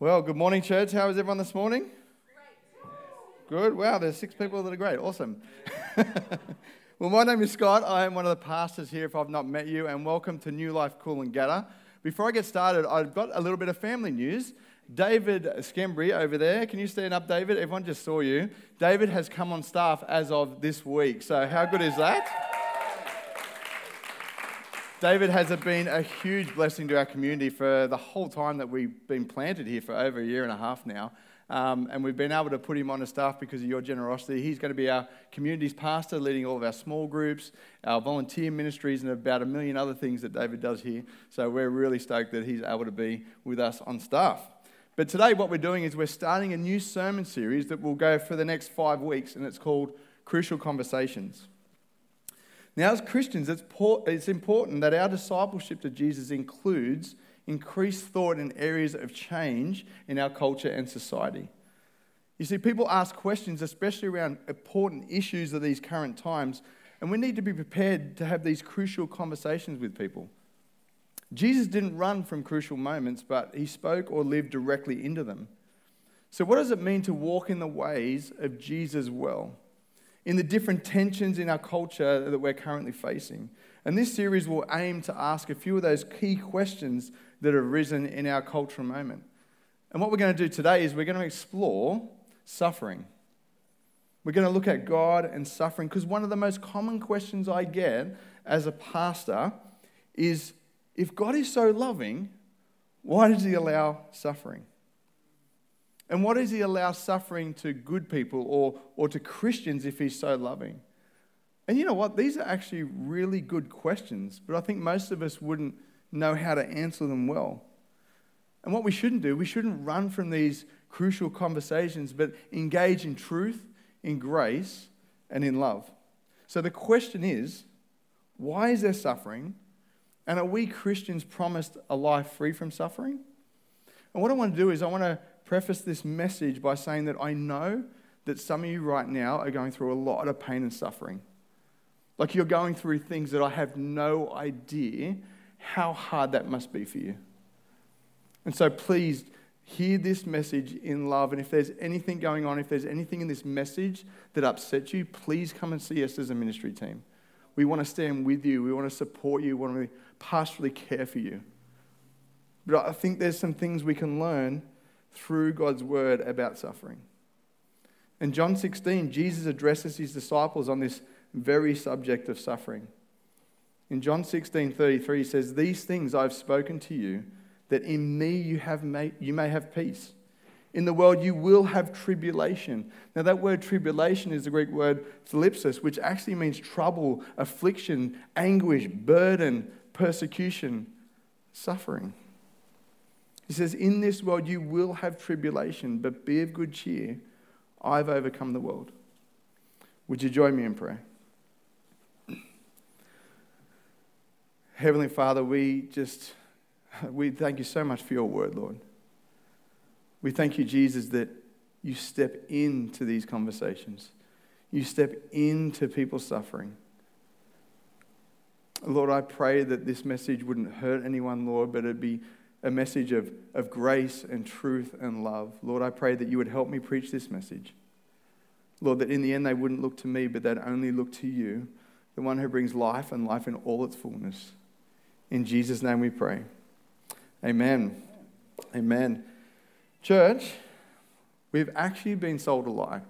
Well, good morning, church. How is everyone this morning? Good. Wow, there's six people that are great. Awesome. well, my name is Scott. I am one of the pastors here, if I've not met you, and welcome to New Life Cool and Coolangatta. Before I get started, I've got a little bit of family news. David Skembry over there, can you stand up, David? Everyone just saw you. David has come on staff as of this week. So, how good is that? David has been a huge blessing to our community for the whole time that we've been planted here for over a year and a half now. Um, and we've been able to put him on the staff because of your generosity. He's going to be our community's pastor, leading all of our small groups, our volunteer ministries, and about a million other things that David does here. So we're really stoked that he's able to be with us on staff. But today, what we're doing is we're starting a new sermon series that will go for the next five weeks, and it's called Crucial Conversations. Now, as Christians, it's, important that our discipleship to Jesus includes increased thought in areas of change in our culture and society. You see, people ask questions, especially around important issues of these current times, and we need to be prepared to have these crucial conversations with people. Jesus didn't run from crucial moments, but he spoke or lived directly into them. So, what does it mean to walk in the ways of Jesus well? In the different tensions in our culture that we're currently facing. And this series will aim to ask a few of those key questions that have risen in our cultural moment. And what we're going to do today is we're going to explore suffering. We're going to look at God and suffering because one of the most common questions I get as a pastor is if God is so loving, why does he allow suffering? And what does he allow suffering to good people or, or to Christians if he's so loving? And you know what? These are actually really good questions, but I think most of us wouldn't know how to answer them well. And what we shouldn't do, we shouldn't run from these crucial conversations, but engage in truth, in grace, and in love. So the question is why is there suffering? And are we Christians promised a life free from suffering? And what I want to do is I want to preface this message by saying that I know that some of you right now are going through a lot of pain and suffering. Like you're going through things that I have no idea how hard that must be for you. And so please hear this message in love. And if there's anything going on, if there's anything in this message that upsets you, please come and see us as a ministry team. We want to stand with you, we want to support you, we want to pastorally care for you. But I think there's some things we can learn through God's word about suffering. In John 16, Jesus addresses his disciples on this very subject of suffering. In John 16, 33, he says, These things I've spoken to you, that in me you, have made, you may have peace. In the world you will have tribulation. Now, that word tribulation is the Greek word thlipsis, which actually means trouble, affliction, anguish, burden, persecution, suffering. He says, In this world you will have tribulation, but be of good cheer. I've overcome the world. Would you join me in prayer? Heavenly Father, we just we thank you so much for your word, Lord. We thank you, Jesus, that you step into these conversations. You step into people's suffering. Lord, I pray that this message wouldn't hurt anyone, Lord, but it'd be a message of, of grace and truth and love. Lord, I pray that you would help me preach this message. Lord, that in the end they wouldn't look to me, but they'd only look to you, the one who brings life and life in all its fullness. In Jesus' name we pray. Amen. Amen. Church, we've actually been sold a lie.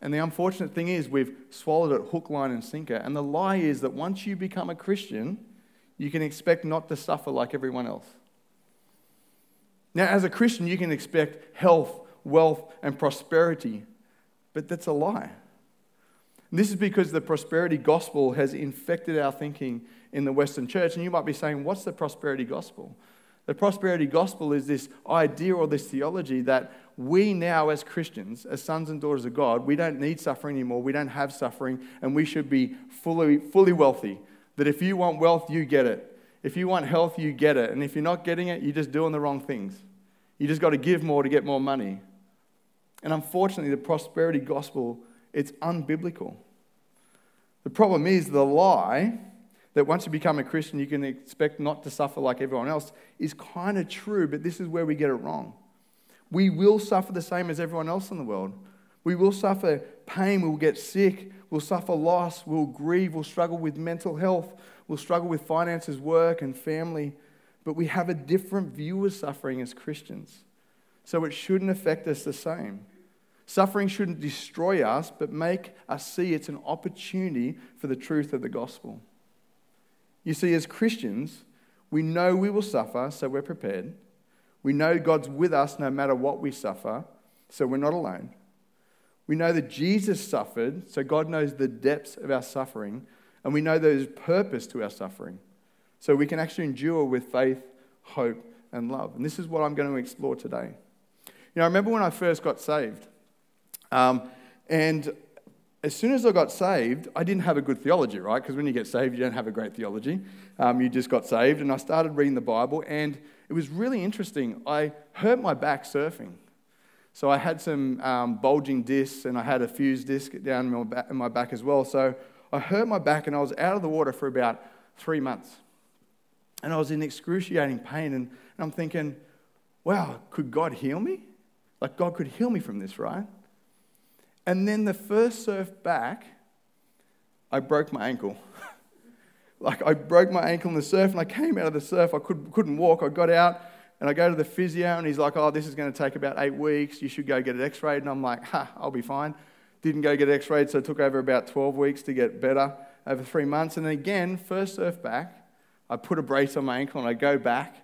And the unfortunate thing is, we've swallowed it hook, line, and sinker. And the lie is that once you become a Christian, you can expect not to suffer like everyone else. Now, as a Christian, you can expect health, wealth, and prosperity, but that's a lie. And this is because the prosperity gospel has infected our thinking in the Western church. And you might be saying, What's the prosperity gospel? The prosperity gospel is this idea or this theology that we now, as Christians, as sons and daughters of God, we don't need suffering anymore. We don't have suffering, and we should be fully, fully wealthy. That if you want wealth, you get it. If you want health, you get it. And if you're not getting it, you're just doing the wrong things. You just got to give more to get more money. And unfortunately, the prosperity gospel, it's unbiblical. The problem is the lie that once you become a Christian, you can expect not to suffer like everyone else is kind of true, but this is where we get it wrong. We will suffer the same as everyone else in the world. We will suffer pain, we'll get sick, we'll suffer loss, we'll grieve, we'll struggle with mental health, we'll struggle with finances, work, and family. But we have a different view of suffering as Christians. So it shouldn't affect us the same. Suffering shouldn't destroy us, but make us see it's an opportunity for the truth of the gospel. You see, as Christians, we know we will suffer, so we're prepared. We know God's with us no matter what we suffer, so we're not alone. We know that Jesus suffered, so God knows the depths of our suffering, and we know there's purpose to our suffering. So we can actually endure with faith, hope, and love. And this is what I'm going to explore today. You know, I remember when I first got saved, um, and as soon as I got saved, I didn't have a good theology, right? Because when you get saved, you don't have a great theology. Um, you just got saved, and I started reading the Bible, and it was really interesting. I hurt my back surfing. So I had some um, bulging discs, and I had a fused disc down in my, back, in my back as well. So I hurt my back, and I was out of the water for about three months. And I was in excruciating pain, and, I'm thinking, wow, could God heal me? Like, God could heal me from this, right? And then the first surf back, I broke my ankle. like I broke my ankle in the surf and I came out of the surf. I could, couldn't walk. I got out and I go to the physio and he's like, oh, this is going to take about eight weeks. You should go get an x ray. And I'm like, ha, I'll be fine. Didn't go get x-rayed, so it took over about 12 weeks to get better over three months. And then again, first surf back, I put a brace on my ankle and I go back.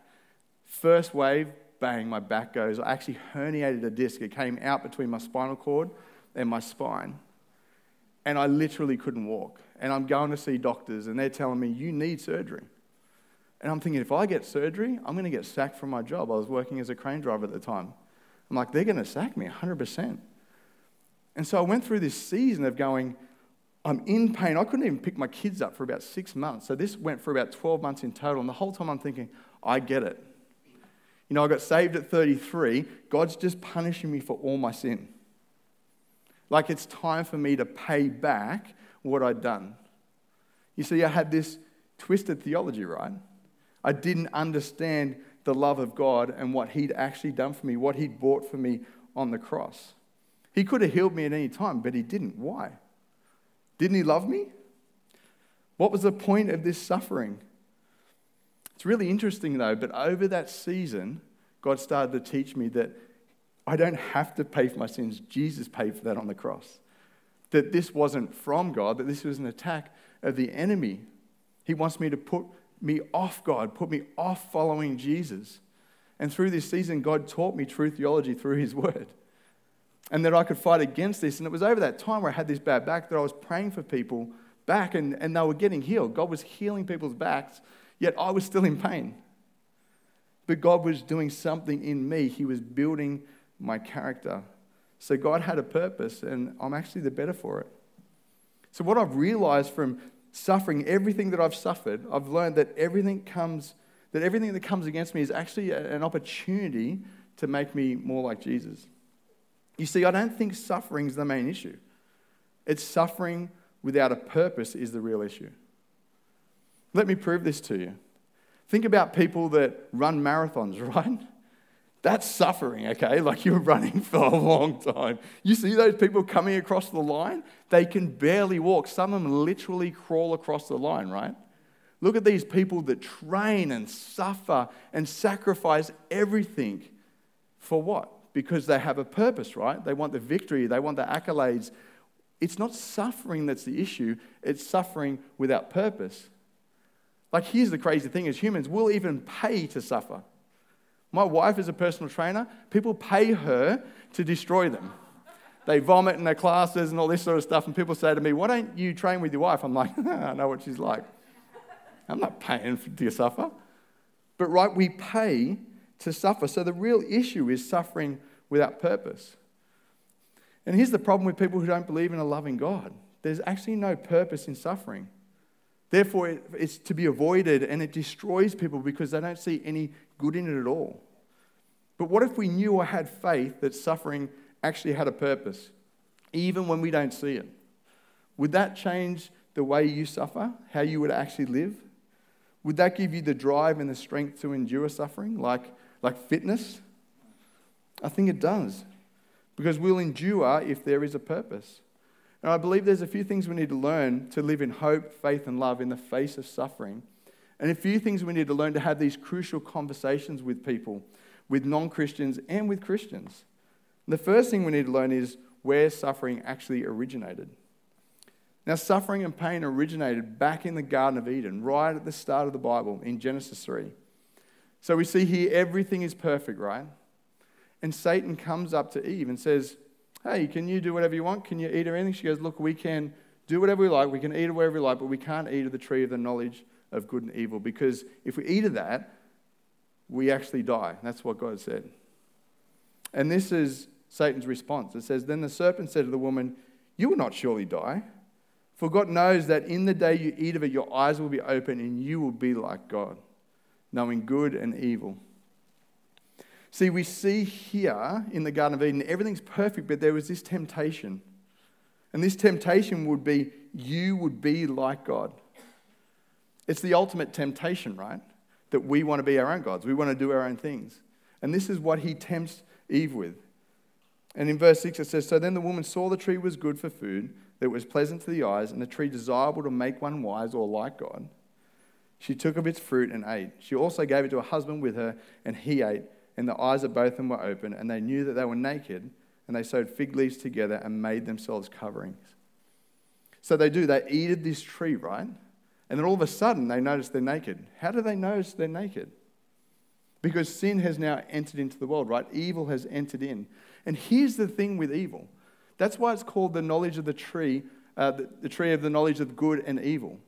First wave, bang, my back goes. I actually herniated a disc. It came out between my spinal cord and my spine. And I literally couldn't walk. And I'm going to see doctors, and they're telling me, you need surgery. And I'm thinking, if I get surgery, I'm going to get sacked from my job. I was working as a crane driver at the time. I'm like, they're going to sack me 100%. And so I went through this season of going, I'm in pain. I couldn't even pick my kids up for about six months. So this went for about 12 months in total. And the whole time I'm thinking, I get it. You know, I got saved at 33. God's just punishing me for all my sin. Like it's time for me to pay back what I'd done. You see, I had this twisted theology, right? I didn't understand the love of God and what He'd actually done for me, what He'd bought for me on the cross. He could have healed me at any time, but He didn't. Why? Didn't He love me? What was the point of this suffering? It's really interesting, though, but over that season, God started to teach me that I don't have to pay for my sins. Jesus paid for that on the cross. That this wasn't from God, that this was an attack of the enemy. He wants me to put me off God, put me off following Jesus. And through this season, God taught me true theology through His Word. And that I could fight against this. And it was over that time where I had this bad back that I was praying for people back and, and they were getting healed. God was healing people's backs, yet I was still in pain. But God was doing something in me. He was building my character. So God had a purpose, and I'm actually the better for it. So, what I've realized from suffering everything that I've suffered, I've learned that everything comes, that everything that comes against me is actually an opportunity to make me more like Jesus. You see, I don't think suffering is the main issue. It's suffering without a purpose is the real issue. Let me prove this to you. Think about people that run marathons, right? That's suffering, okay? Like you're running for a long time. You see those people coming across the line? They can barely walk. Some of them literally crawl across the line, right? Look at these people that train and suffer and sacrifice everything. For what? Because they have a purpose, right? They want the victory, they want the accolades. It's not suffering that's the issue, it's suffering without purpose. Like, here's the crazy thing as humans, we'll even pay to suffer. My wife is a personal trainer. People pay her to destroy them. They vomit in their classes and all this sort of stuff. And people say to me, Why don't you train with your wife? I'm like, I know what she's like. I'm not paying to suffer. But, right, we pay to suffer. So the real issue is suffering without purpose. And here's the problem with people who don't believe in a loving God there's actually no purpose in suffering. Therefore, it's to be avoided and it destroys people because they don't see any good in it at all. But what if we knew or had faith that suffering actually had a purpose, even when we don't see it? Would that change the way you suffer, how you would actually live? Would that give you the drive and the strength to endure suffering, like, like fitness? I think it does. Because we'll endure if there is a purpose. And I believe there's a few things we need to learn to live in hope, faith, and love in the face of suffering. And a few things we need to learn to have these crucial conversations with people, with non Christians and with Christians. And the first thing we need to learn is where suffering actually originated. Now, suffering and pain originated back in the Garden of Eden, right at the start of the Bible in Genesis 3. So we see here everything is perfect, right? And Satan comes up to Eve and says, Hey, can you do whatever you want? Can you eat of anything? She goes, Look, we can do whatever we like. We can eat of whatever we like, but we can't eat of the tree of the knowledge of good and evil because if we eat of that, we actually die. That's what God said. And this is Satan's response. It says, Then the serpent said to the woman, You will not surely die. For God knows that in the day you eat of it, your eyes will be open and you will be like God, knowing good and evil. See, we see here in the Garden of Eden, everything's perfect, but there was this temptation. And this temptation would be you would be like God. It's the ultimate temptation, right? That we want to be our own gods, we want to do our own things. And this is what he tempts Eve with. And in verse 6 it says So then the woman saw the tree was good for food that was pleasant to the eyes, and the tree desirable to make one wise or like God. She took of its fruit and ate. She also gave it to her husband with her, and he ate. And the eyes of both of them were open, and they knew that they were naked, and they sewed fig leaves together and made themselves coverings. So they do, they eat of this tree, right? And then all of a sudden they notice they're naked. How do they notice they're naked? Because sin has now entered into the world, right? Evil has entered in. And here's the thing with evil that's why it's called the knowledge of the tree, uh, the, the tree of the knowledge of good and evil.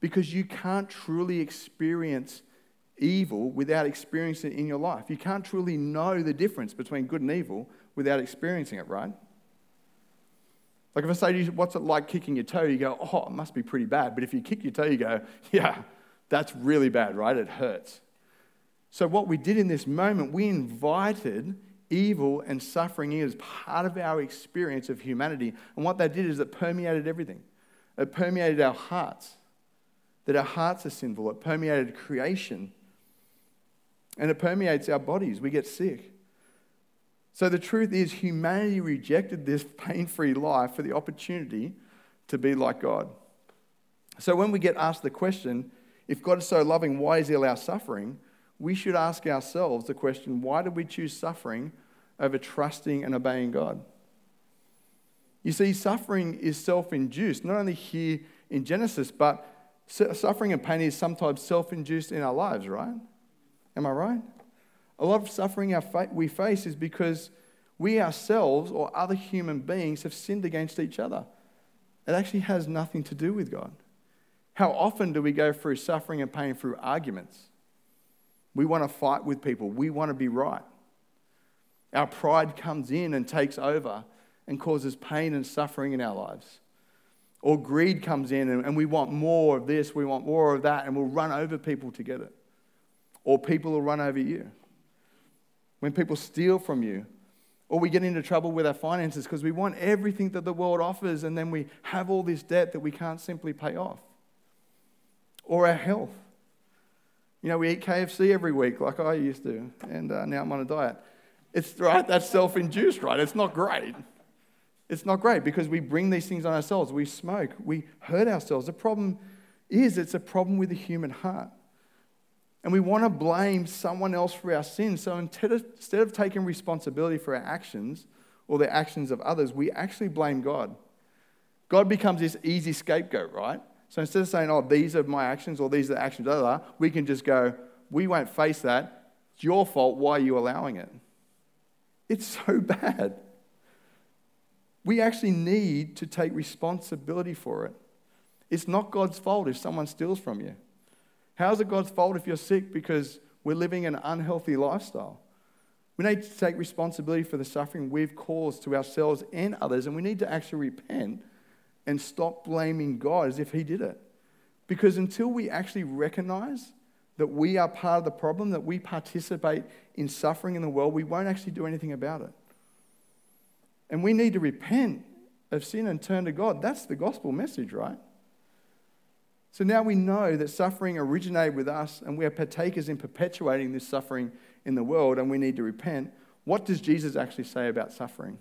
Because you can't truly experience evil without experiencing it in your life. You can't truly know the difference between good and evil without experiencing it, right? Like if I say to you, what's it like kicking your toe? You go, oh, it must be pretty bad. But if you kick your toe, you go, yeah, that's really bad, right? It hurts. So what we did in this moment, we invited evil and suffering in as part of our experience of humanity. And what that did is it permeated everything. It permeated our hearts, that our hearts are sinful. It permeated creation. And it permeates our bodies. We get sick. So the truth is, humanity rejected this pain free life for the opportunity to be like God. So when we get asked the question, if God is so loving, why is he allow suffering? we should ask ourselves the question why did we choose suffering over trusting and obeying God? You see, suffering is self induced, not only here in Genesis, but suffering and pain is sometimes self induced in our lives, right? Am I right? A lot of suffering we face is because we ourselves or other human beings have sinned against each other. It actually has nothing to do with God. How often do we go through suffering and pain through arguments? We want to fight with people. We want to be right. Our pride comes in and takes over and causes pain and suffering in our lives. Or greed comes in and, we want more of this, we want more of that, and we'll run over people to get it. Or people will run over you. When people steal from you, or we get into trouble with our finances because we want everything that the world offers and then we have all this debt that we can't simply pay off. Or our health. You know, we eat KFC every week like I used to, and uh, now I'm on a diet. It's right, that's self induced, right? It's not great. It's not great because we bring these things on ourselves. We smoke, we hurt ourselves. The problem is, it's a problem with the human heart. And we want to blame someone else for our sins. So instead of, instead of taking responsibility for our actions or the actions of others, we actually blame God. God becomes this easy scapegoat, right? So instead of saying, oh, these are my actions or these are the actions of other, we can just go, we won't face that. It's your fault. Why are you allowing it? It's so bad. We actually need to take responsibility for it. It's not God's fault if someone steals from you. How's it God's fault if you're sick because we're living an unhealthy lifestyle? We need to take responsibility for the suffering we've caused to ourselves and others, and we need to actually repent and stop blaming God as if He did it. Because until we actually recognize that we are part of the problem, that we participate in suffering in the world, we won't actually do anything about it. And we need to repent of sin and turn to God. That's the gospel message, right? So now we know that suffering originated with us and we are partakers in perpetuating this suffering in the world and we need to repent. What does Jesus actually say about suffering?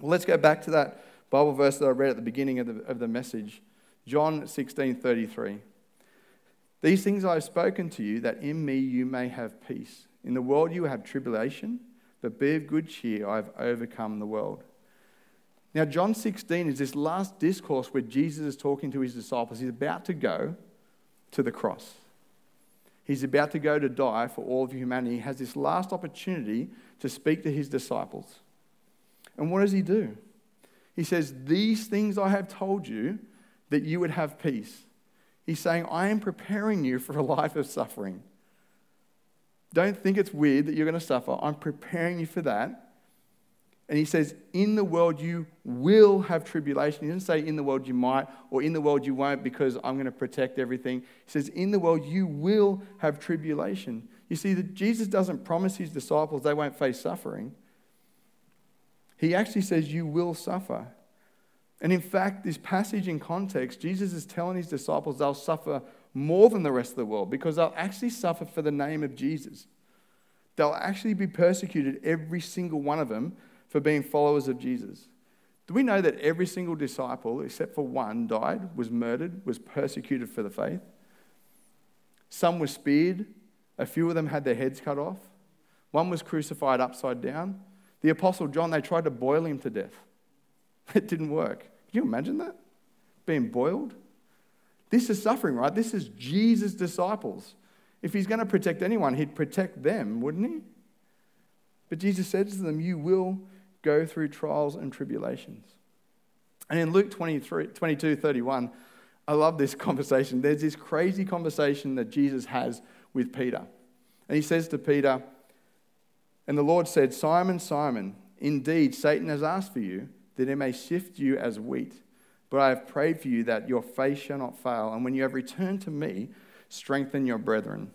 Well, let's go back to that Bible verse that I read at the beginning of the, of the message John 16 33. These things I have spoken to you, that in me you may have peace. In the world you have tribulation, but be of good cheer, I have overcome the world. Now, John 16 is this last discourse where Jesus is talking to his disciples. He's about to go to the cross. He's about to go to die for all of humanity. He has this last opportunity to speak to his disciples. And what does he do? He says, These things I have told you that you would have peace. He's saying, I am preparing you for a life of suffering. Don't think it's weird that you're going to suffer. I'm preparing you for that. And he says, In the world you will have tribulation. He didn't say, In the world you might, or in the world you won't because I'm going to protect everything. He says, In the world you will have tribulation. You see, that Jesus doesn't promise his disciples they won't face suffering. He actually says, You will suffer. And in fact, this passage in context, Jesus is telling his disciples they'll suffer more than the rest of the world because they'll actually suffer for the name of Jesus. They'll actually be persecuted, every single one of them, for being followers of Jesus. Do we know that every single disciple, except for one, died, was murdered, was persecuted for the faith? Some were speared, a few of them had their heads cut off, one was crucified upside down. The Apostle John, they tried to boil him to death. It didn't work. Can you imagine that? Being boiled? This is suffering, right? This is Jesus' disciples. If he's going to protect anyone, he'd protect them, wouldn't he? But Jesus said to them, You will go through trials and tribulations. And in Luke 23, 22 31, I love this conversation. There's this crazy conversation that Jesus has with Peter. And he says to Peter, And the Lord said, Simon, Simon, indeed, Satan has asked for you that he may sift you as wheat. But I have prayed for you that your faith shall not fail. And when you have returned to me, strengthen your brethren.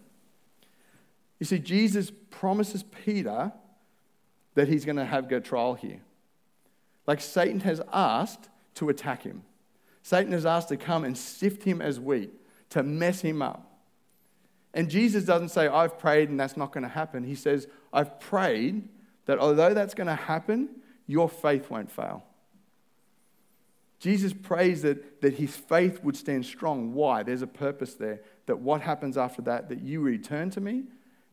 You see, Jesus promises Peter that he's going to have good trial here. Like Satan has asked to attack him. Satan has asked to come and sift him as wheat, to mess him up. And Jesus doesn't say, I've prayed and that's not going to happen. He says, I've prayed that although that's going to happen, your faith won't fail. Jesus prays that, that his faith would stand strong. Why? There's a purpose there. That what happens after that, that you return to me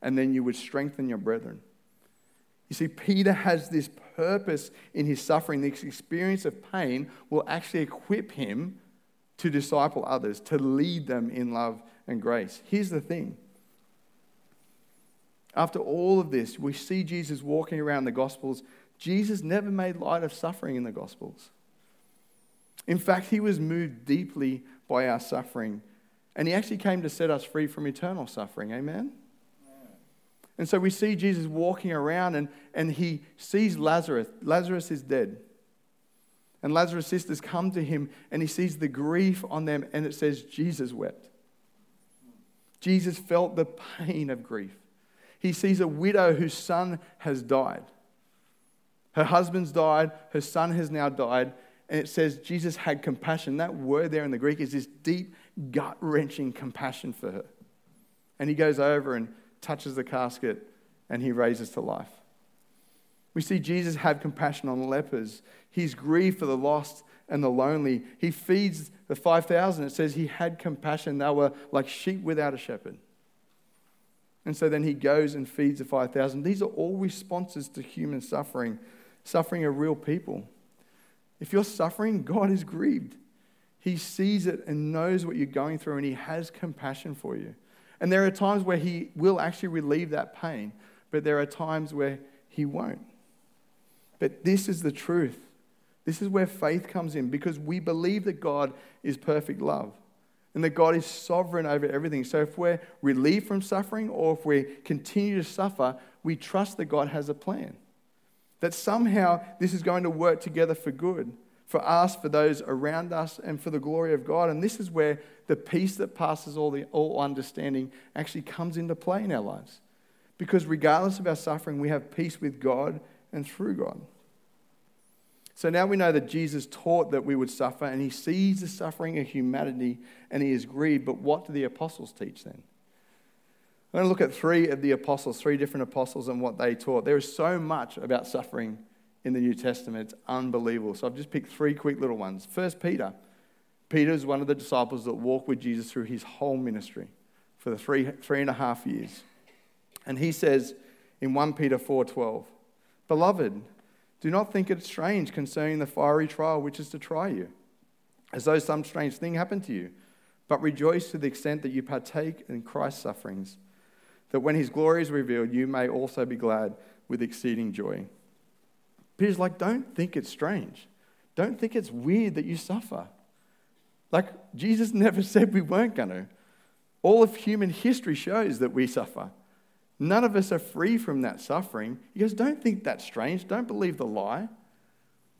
and then you would strengthen your brethren. You see, Peter has this purpose in his suffering. This experience of pain will actually equip him to disciple others, to lead them in love and grace. Here's the thing. After all of this, we see Jesus walking around the Gospels. Jesus never made light of suffering in the Gospels. In fact, he was moved deeply by our suffering, and he actually came to set us free from eternal suffering. Amen? And so we see Jesus walking around and, and he sees Lazarus. Lazarus is dead. And Lazarus' sisters come to him and he sees the grief on them, and it says, Jesus wept. Jesus felt the pain of grief. He sees a widow whose son has died. Her husband's died, her son has now died, and it says Jesus had compassion. That word there in the Greek is this deep, gut wrenching compassion for her. And he goes over and touches the casket and he raises to life. We see Jesus have compassion on lepers, his grief for the lost and the lonely. He feeds the 5,000. It says he had compassion. They were like sheep without a shepherd. And so then he goes and feeds the 5,000. These are all responses to human suffering, suffering of real people. If you're suffering, God is grieved. He sees it and knows what you're going through, and He has compassion for you. And there are times where He will actually relieve that pain, but there are times where He won't. But this is the truth. This is where faith comes in because we believe that God is perfect love and that God is sovereign over everything. So if we're relieved from suffering or if we continue to suffer, we trust that God has a plan. That somehow this is going to work together for good, for us, for those around us, and for the glory of God. And this is where the peace that passes all, the, all understanding actually comes into play in our lives. Because regardless of our suffering, we have peace with God and through God. So now we know that Jesus taught that we would suffer, and he sees the suffering of humanity and he is grieved. But what do the apostles teach then? I'm going to look at three of the apostles, three different apostles, and what they taught. There is so much about suffering in the New Testament. It's unbelievable. So I've just picked three quick little ones. First, Peter. Peter is one of the disciples that walked with Jesus through his whole ministry for the three, three and a half years. And he says in 1 Peter 4:12, Beloved, do not think it strange concerning the fiery trial which is to try you, as though some strange thing happened to you, but rejoice to the extent that you partake in Christ's sufferings that when his glory is revealed, you may also be glad with exceeding joy. Peter's like, don't think it's strange. Don't think it's weird that you suffer. Like, Jesus never said we weren't going to. All of human history shows that we suffer. None of us are free from that suffering. He goes, don't think that's strange. Don't believe the lie.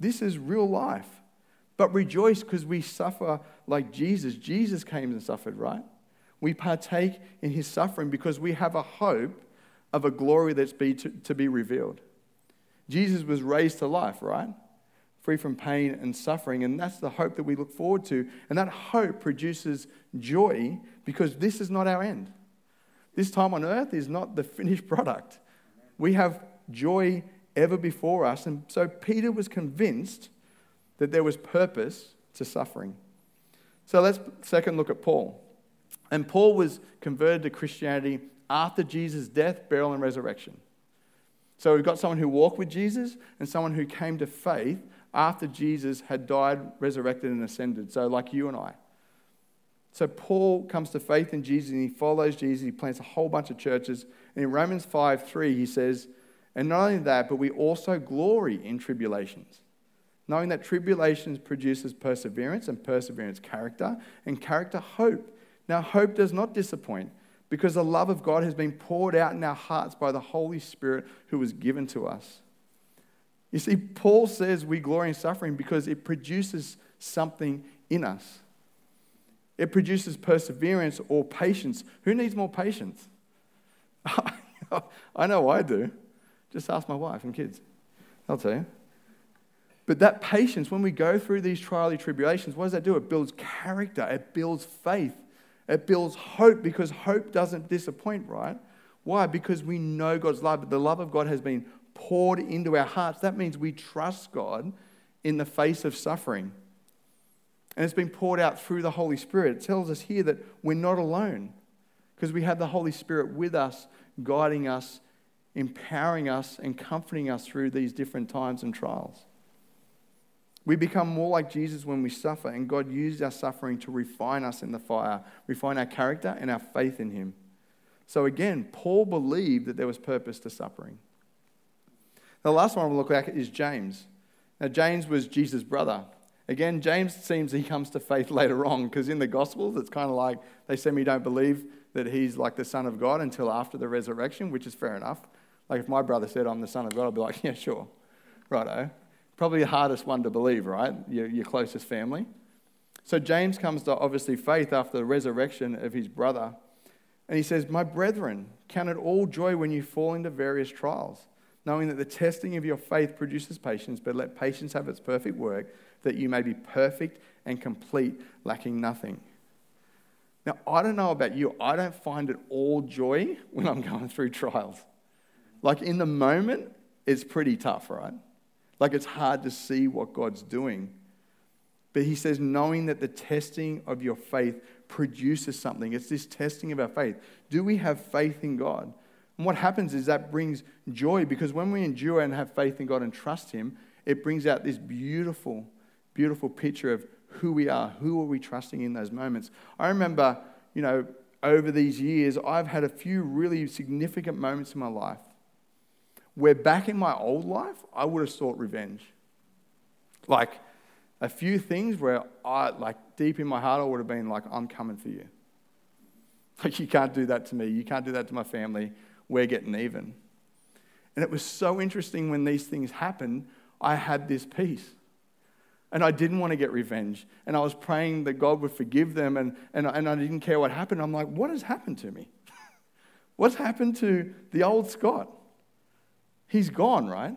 This is real life. But rejoice because we suffer like Jesus. Jesus came and suffered, right? We partake in his suffering because we have a hope of a glory that's be to, to be revealed. Jesus was raised to life, right? Free from pain and suffering, and that's the hope that we look forward to. And that hope produces joy because this is not our end. This time on earth is not the finished product. We have joy ever before us. And so Peter was convinced that there was purpose to suffering. So let's second look at Paul. And Paul was converted to Christianity after Jesus' death, burial, and resurrection. So we've got someone who walked with Jesus and someone who came to faith after Jesus had died, resurrected, and ascended. So, like you and I. So, Paul comes to faith in Jesus and he follows Jesus. He plants a whole bunch of churches. And in Romans 5 3, he says, And not only that, but we also glory in tribulations, knowing that tribulations produces perseverance, and perseverance, character, and character, hope. Now, hope does not disappoint because the love of God has been poured out in our hearts by the Holy Spirit who was given to us. You see, Paul says we glory in suffering because it produces something in us. It produces perseverance or patience. Who needs more patience? I know I do. Just ask my wife and kids. I'll tell you. But that patience, when we go through these trial and tribulations, what does that do? It builds character, it builds faith, it builds hope because hope doesn't disappoint, right? Why? Because we know God's love, but the love of God has been poured into our hearts. That means we trust God in the face of suffering. And it's been poured out through the Holy Spirit. It tells us here that we're not alone because we have the Holy Spirit with us, guiding us, empowering us, and comforting us through these different times and trials. We become more like Jesus when we suffer, and God used our suffering to refine us in the fire, refine our character and our faith in Him. So again, Paul believed that there was purpose to suffering. The last one we'll look at is James. Now, James was Jesus' brother. Again, James seems he comes to faith later on because in the Gospels, it's kind of like they me don't believe that he's like the Son of God until after the resurrection, which is fair enough. Like if my brother said I'm the Son of God, I'd be like, yeah, sure, righto. Probably the hardest one to believe, right? Your, your closest family. So James comes to obviously faith after the resurrection of his brother. And he says, My brethren, count it all joy when you fall into various trials, knowing that the testing of your faith produces patience, but let patience have its perfect work, that you may be perfect and complete, lacking nothing. Now, I don't know about you, I don't find it all joy when I'm going through trials. Like in the moment, it's pretty tough, right? Like it's hard to see what God's doing. But he says, knowing that the testing of your faith produces something. It's this testing of our faith. Do we have faith in God? And what happens is that brings joy because when we endure and have faith in God and trust Him, it brings out this beautiful, beautiful picture of who we are. Who are we trusting in those moments? I remember, you know, over these years, I've had a few really significant moments in my life where back in my old life, I would have sought revenge. Like a few things where I, like deep in my heart, I would have been like, I'm coming for you. Like, you can't do that to me. You can't do that to my family. We're getting even. And it was so interesting when these things happened, I had this peace. And I didn't want to get revenge. And I was praying that God would forgive them, and, and, and I didn't care what happened. I'm like, what has happened to me? What's happened to the old Scott? He's gone, right?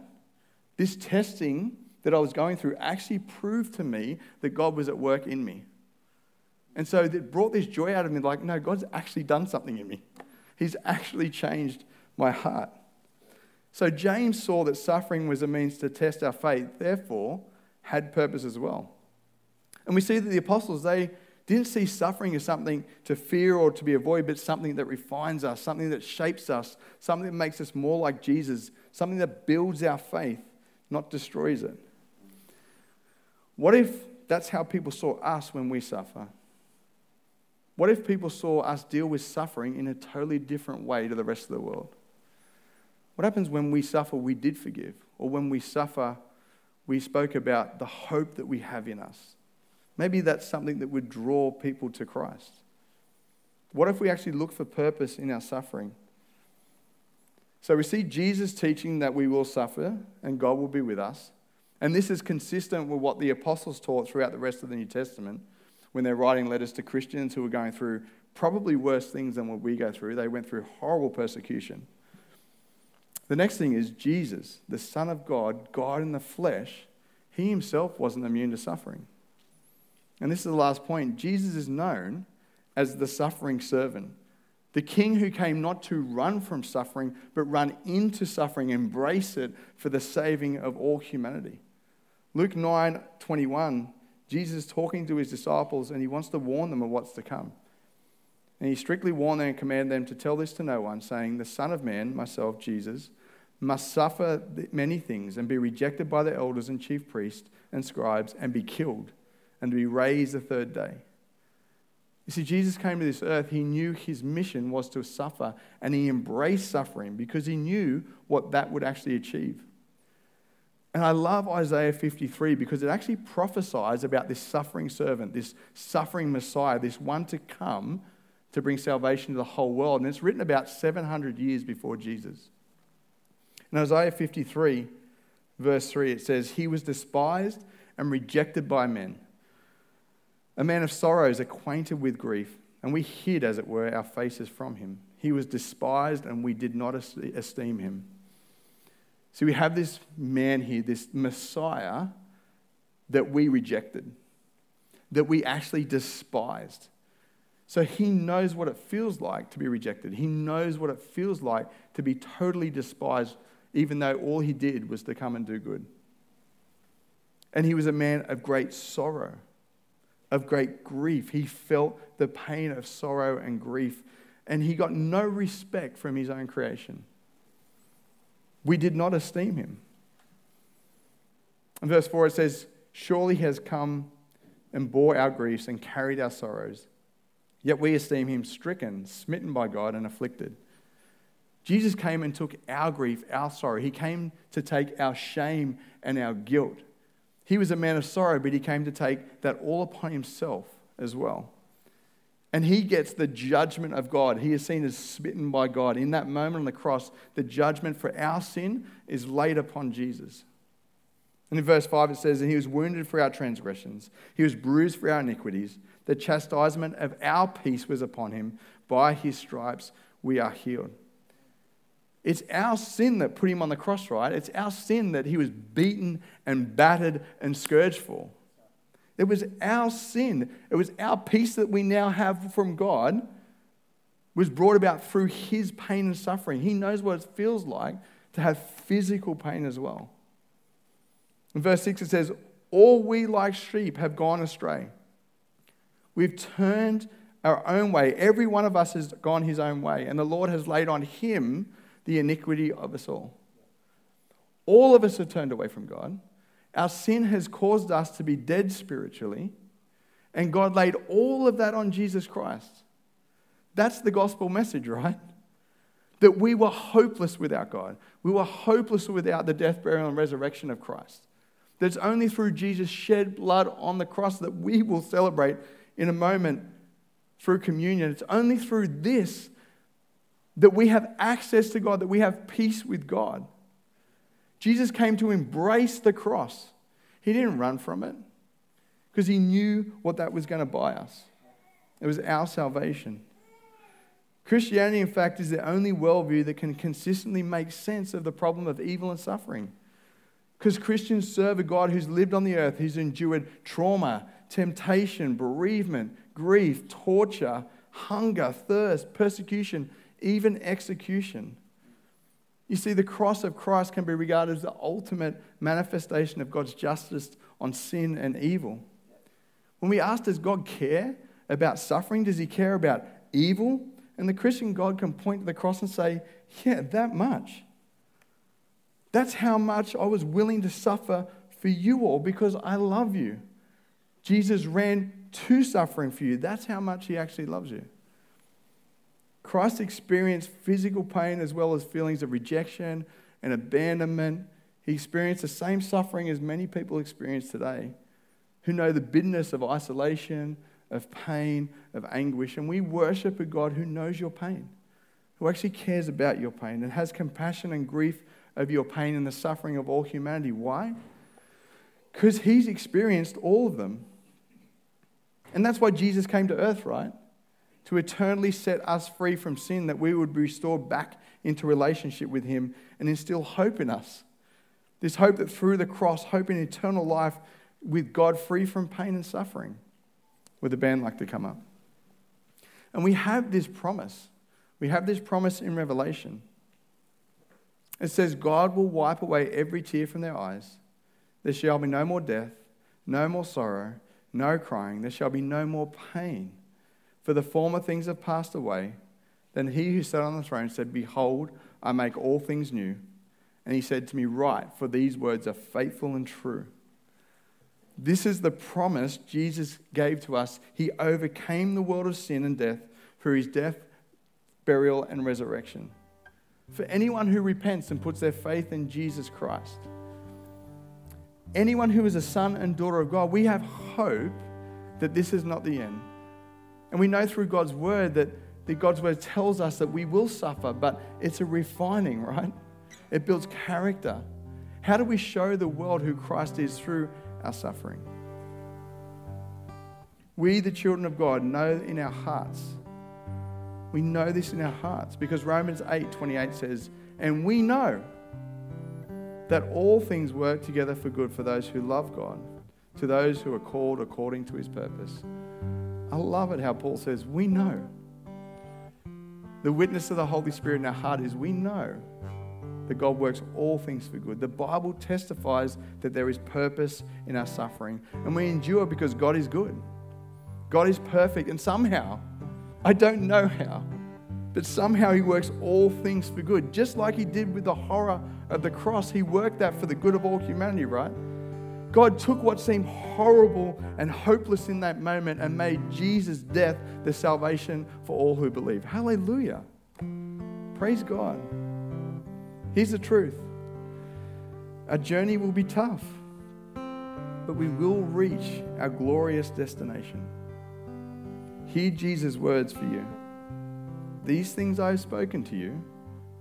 This testing that I was going through actually proved to me that God was at work in me. And so it brought this joy out of me like, no, God's actually done something in me. He's actually changed my heart. So James saw that suffering was a means to test our faith, therefore, had purpose as well. And we see that the apostles, they didn't see suffering as something to fear or to be avoided, but something that refines us, something that shapes us, something that makes us more like Jesus, something that builds our faith, not destroys it. What if that's how people saw us when we suffer? What if people saw us deal with suffering in a totally different way to the rest of the world? What happens when we suffer, we did forgive? Or when we suffer, we spoke about the hope that we have in us? Maybe that's something that would draw people to Christ. What if we actually look for purpose in our suffering? So we see Jesus teaching that we will suffer and God will be with us. And this is consistent with what the apostles taught throughout the rest of the New Testament when they're writing letters to Christians who are going through probably worse things than what we go through. They went through horrible persecution. The next thing is Jesus, the Son of God, God in the flesh, he himself wasn't immune to suffering. And this is the last point Jesus is known as the suffering servant, the king who came not to run from suffering, but run into suffering, embrace it for the saving of all humanity. Luke 9 21, Jesus is talking to his disciples and he wants to warn them of what's to come. And he strictly warned them and commanded them to tell this to no one, saying, The Son of Man, myself, Jesus, must suffer many things and be rejected by the elders and chief priests and scribes and be killed and to be raised the third day. You see, Jesus came to this earth, he knew his mission was to suffer, and he embraced suffering because he knew what that would actually achieve. And I love Isaiah 53 because it actually prophesies about this suffering servant, this suffering Messiah, this one to come to bring salvation to the whole world. And it's written about 700 years before Jesus. In Isaiah 53, verse 3, it says, He was despised and rejected by men a man of sorrows, acquainted with grief, and we hid, as it were, our faces from him. He was despised, and we did not esteem him. So we have this man here, this Messiah that we rejected, that we actually despised. So he knows what it feels like to be rejected. He knows what it feels like to be totally despised, even though all he did was to come and do good. And he was a man of great sorrow of great grief. He felt the pain of sorrow and grief, and he got no respect from his own creation. We did not esteem him. In verse 4, it says, Surely he has come and bore our griefs and carried our sorrows. Yet we esteem him stricken, smitten by God, and afflicted. Jesus came and took our grief, our sorrow. He came to take our shame and our guilt. He was a man of sorrow, but he came to take that all upon himself as well. And he gets the judgment of God. He is seen as smitten by God. In that moment on the cross, the judgment for our sin is laid upon Jesus. And in verse 5, it says, And he was wounded for our transgressions, he was bruised for our iniquities. The chastisement of our peace was upon him. By his stripes we are healed. It's our sin that put him on the cross, right? It's our sin that he was beaten and battered and scourged for. It was our sin. It was our peace that we now have from God was brought about through his pain and suffering. He knows what it feels like to have physical pain as well. In verse 6, it says, All we like sheep have gone astray. We've turned our own way. Every one of us has gone his own way, and the Lord has laid on him the iniquity of us all. All of us have turned away from God. Our sin has caused us to be dead spiritually, and God laid all of that on Jesus Christ. That's the gospel message, right? That we were hopeless without God. We were hopeless without the death, burial, and resurrection of Christ. That it's only through Jesus' shed blood on the cross that we will celebrate in a moment through communion. It's only through this that we have access to God, that we have peace with God. Jesus came to embrace the cross. He didn't run from it because he knew what that was going to buy us. It was our salvation. Christianity, in fact, is the only worldview that can consistently make sense of the problem of evil and suffering. Because Christians serve a God who's lived on the earth, who's endured trauma, temptation, bereavement, grief, torture, hunger, thirst, persecution, even execution. You see, the cross of Christ can be regarded as the ultimate manifestation of God's justice on sin and evil. When we ask, does God care about suffering? Does he care about evil? And the Christian God can point to the cross and say, yeah, that much. That's how much I was willing to suffer for you all because I love you. Jesus ran to suffering for you. That's how much he actually loves you. Christ experienced physical pain as well as feelings of rejection and abandonment. He experienced the same suffering as many people experience today who know the bitterness of isolation, of pain, of anguish. And we worship a God who knows your pain, who actually cares about your pain and has compassion and grief over your pain and the suffering of all humanity. Why? Because he's experienced all of them. And that's why Jesus came to earth, right? To eternally set us free from sin, that we would be restored back into relationship with him and instill hope in us. This hope that through the cross, hope in eternal life with God free from pain and suffering. Would the band like to come up? And we have this promise. We have this promise in Revelation. It says, God will wipe away every tear from their eyes. There shall be no more death, no more sorrow, no crying. There shall be no more pain. For the former things have passed away. Then he who sat on the throne said, Behold, I make all things new. And he said to me, Write, for these words are faithful and true. This is the promise Jesus gave to us. He overcame the world of sin and death through his death, burial, and resurrection. For anyone who repents and puts their faith in Jesus Christ, anyone who is a son and daughter of God, we have hope that this is not the end. And we know through God's word that, that God's word tells us that we will suffer, but it's a refining, right? It builds character. How do we show the world who Christ is through our suffering. We, the children of God, know in our hearts. We know this in our hearts because Romans 8 28 says, And we know that all things work together for good for those who love God, to those who are called according to his purpose. I love it how Paul says, We know. The witness of the Holy Spirit in our heart is we know that God works all things for good. The Bible testifies that there is purpose in our suffering, and we endure because God is good. God is perfect, and somehow, I don't know how, but somehow He works all things for good. Just like He did with the horror of the cross, He worked that for the good of all humanity, right? God took what seemed horrible and hopeless in that moment and made Jesus' death the salvation for all who believe. Hallelujah. Praise God. Here's the truth our journey will be tough, but we will reach our glorious destination. Hear Jesus' words for you. These things I have spoken to you,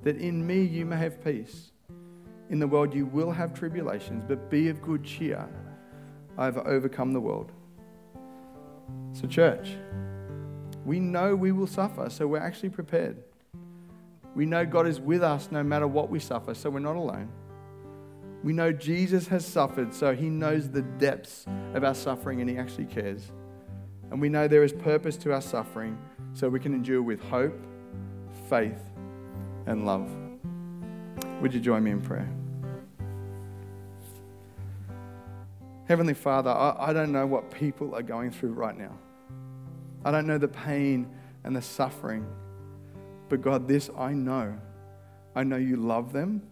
that in me you may have peace. In the world you will have tribulations, but be of good cheer. I have overcome the world. So, church, we know we will suffer, so we're actually prepared. We know God is with us no matter what we suffer, so we're not alone. We know Jesus has suffered, so he knows the depths of our suffering and he actually cares. And we know there is purpose to our suffering, so we can endure with hope, faith, and love. Would you join me in prayer? Heavenly Father, I, I don't know what people are going through right now. I don't know the pain and the suffering but God, this I know. I know you love them,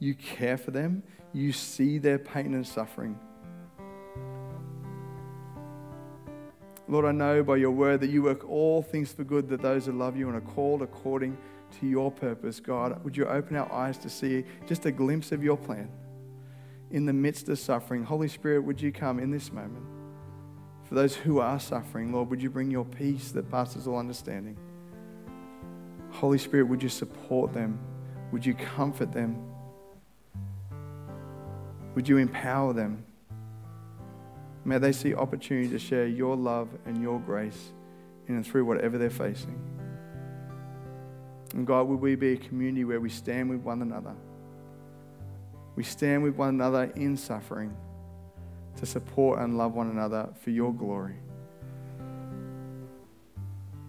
you care for them, you see their pain and suffering. Lord, I know by your word that you work all things for good that those who love you and are called according to your purpose. God, would you open our eyes to see just a glimpse of your plan in the midst of suffering? Holy Spirit, would you come in this moment? For those who are suffering, Lord, would you bring your peace that passes all understanding? Holy Spirit, would you support them? Would you comfort them? Would you empower them? May they see opportunity to share your love and your grace in and through whatever they're facing. And God, would we be a community where we stand with one another? We stand with one another in suffering to support and love one another for your glory.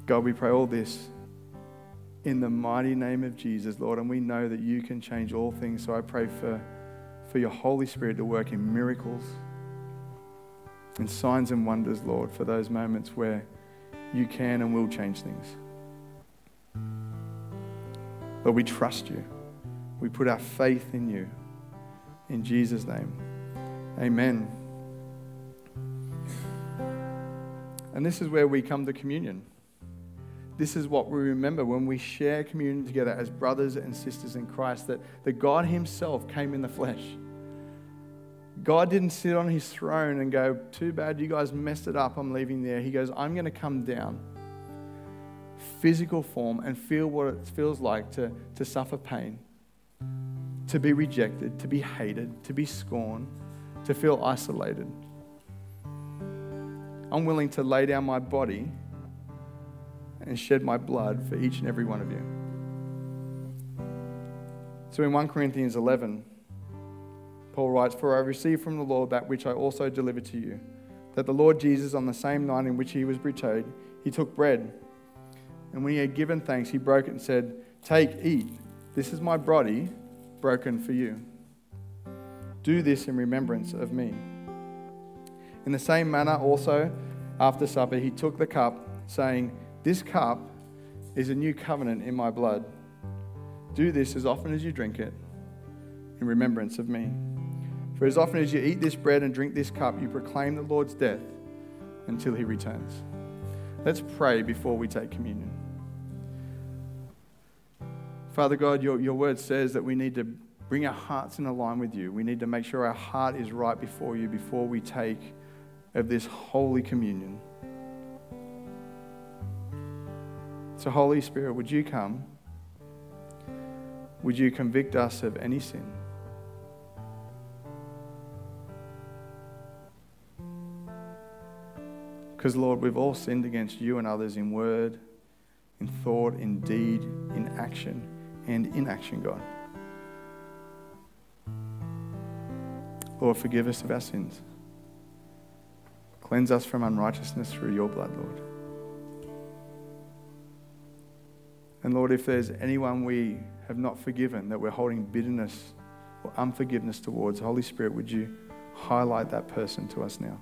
God, we pray all this in the mighty name of Jesus, Lord. And we know that you can change all things. So I pray for, for your Holy Spirit to work in miracles and signs and wonders, Lord, for those moments where you can and will change things. Lord, we trust you. We put our faith in you. In Jesus' name, amen. And this is where we come to communion. This is what we remember when we share communion together as brothers and sisters in Christ that, that God Himself came in the flesh. God didn't sit on His throne and go, Too bad, you guys messed it up, I'm leaving there. He goes, I'm going to come down, physical form, and feel what it feels like to, to suffer pain, to be rejected, to be hated, to be scorned, to feel isolated. I'm willing to lay down my body and shed my blood for each and every one of you. So in 1 Corinthians 11, Paul writes, For I received from the Lord that which I also delivered to you, that the Lord Jesus, on the same night in which he was betrayed, he took bread. And when he had given thanks, he broke it and said, Take, eat. This is my body broken for you. Do this in remembrance of me. In the same manner, also, after supper, he took the cup, saying, This cup is a new covenant in my blood. Do this as often as you drink it in remembrance of me. For as often as you eat this bread and drink this cup, you proclaim the Lord's death until he returns. Let's pray before we take communion. Father God, your, your word says that we need to bring our hearts in line with you. We need to make sure our heart is right before you before we take of this holy communion. So, Holy Spirit, would you come? Would you convict us of any sin? Because, Lord, we've all sinned against you and others in word, in thought, in deed, in action, and inaction, God. Lord, forgive us of our sins. Cleanse us from unrighteousness through your blood, Lord. And Lord, if there's anyone we have not forgiven, that we're holding bitterness or unforgiveness towards, Holy Spirit, would you highlight that person to us now?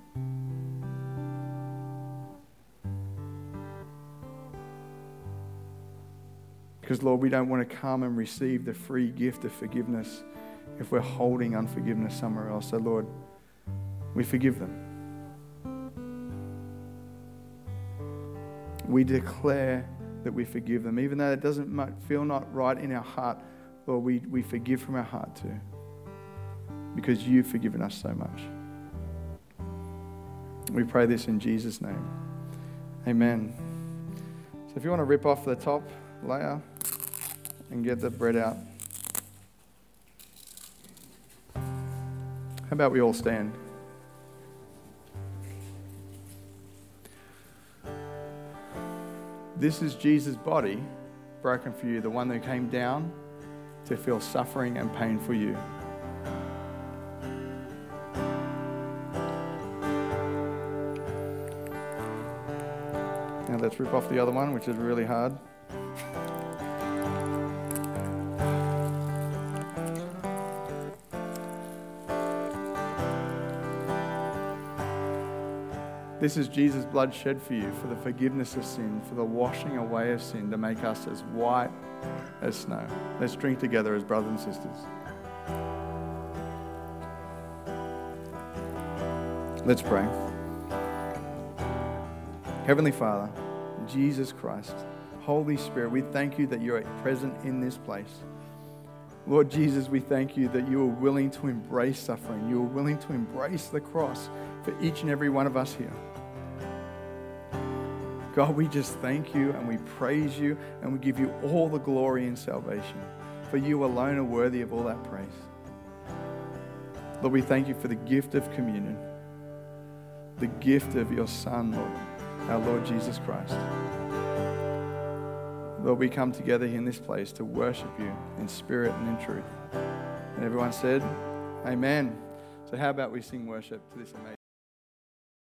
Because, Lord, we don't want to come and receive the free gift of forgiveness if we're holding unforgiveness somewhere else. So, Lord, we forgive them. We declare that we forgive them. Even though it doesn't feel not right in our heart, Lord, we, we forgive from our heart too. Because you've forgiven us so much. We pray this in Jesus' name. Amen. So if you want to rip off the top layer and get the bread out. How about we all stand? This is Jesus' body broken for you, the one that came down to feel suffering and pain for you. Now let's rip off the other one, which is really hard. This is Jesus' blood shed for you for the forgiveness of sin, for the washing away of sin, to make us as white as snow. Let's drink together as brothers and sisters. Let's pray. Heavenly Father, Jesus Christ, Holy Spirit, we thank you that you're present in this place. Lord Jesus, we thank you that you are willing to embrace suffering. You are willing to embrace the cross for each and every one of us here. God, we just thank you and we praise you and we give you all the glory and salvation. For you alone are worthy of all that praise. Lord, we thank you for the gift of communion, the gift of your Son, Lord, our Lord Jesus Christ. Lord, we come together here in this place to worship you in spirit and in truth. And everyone said, Amen. So, how about we sing worship to this amazing?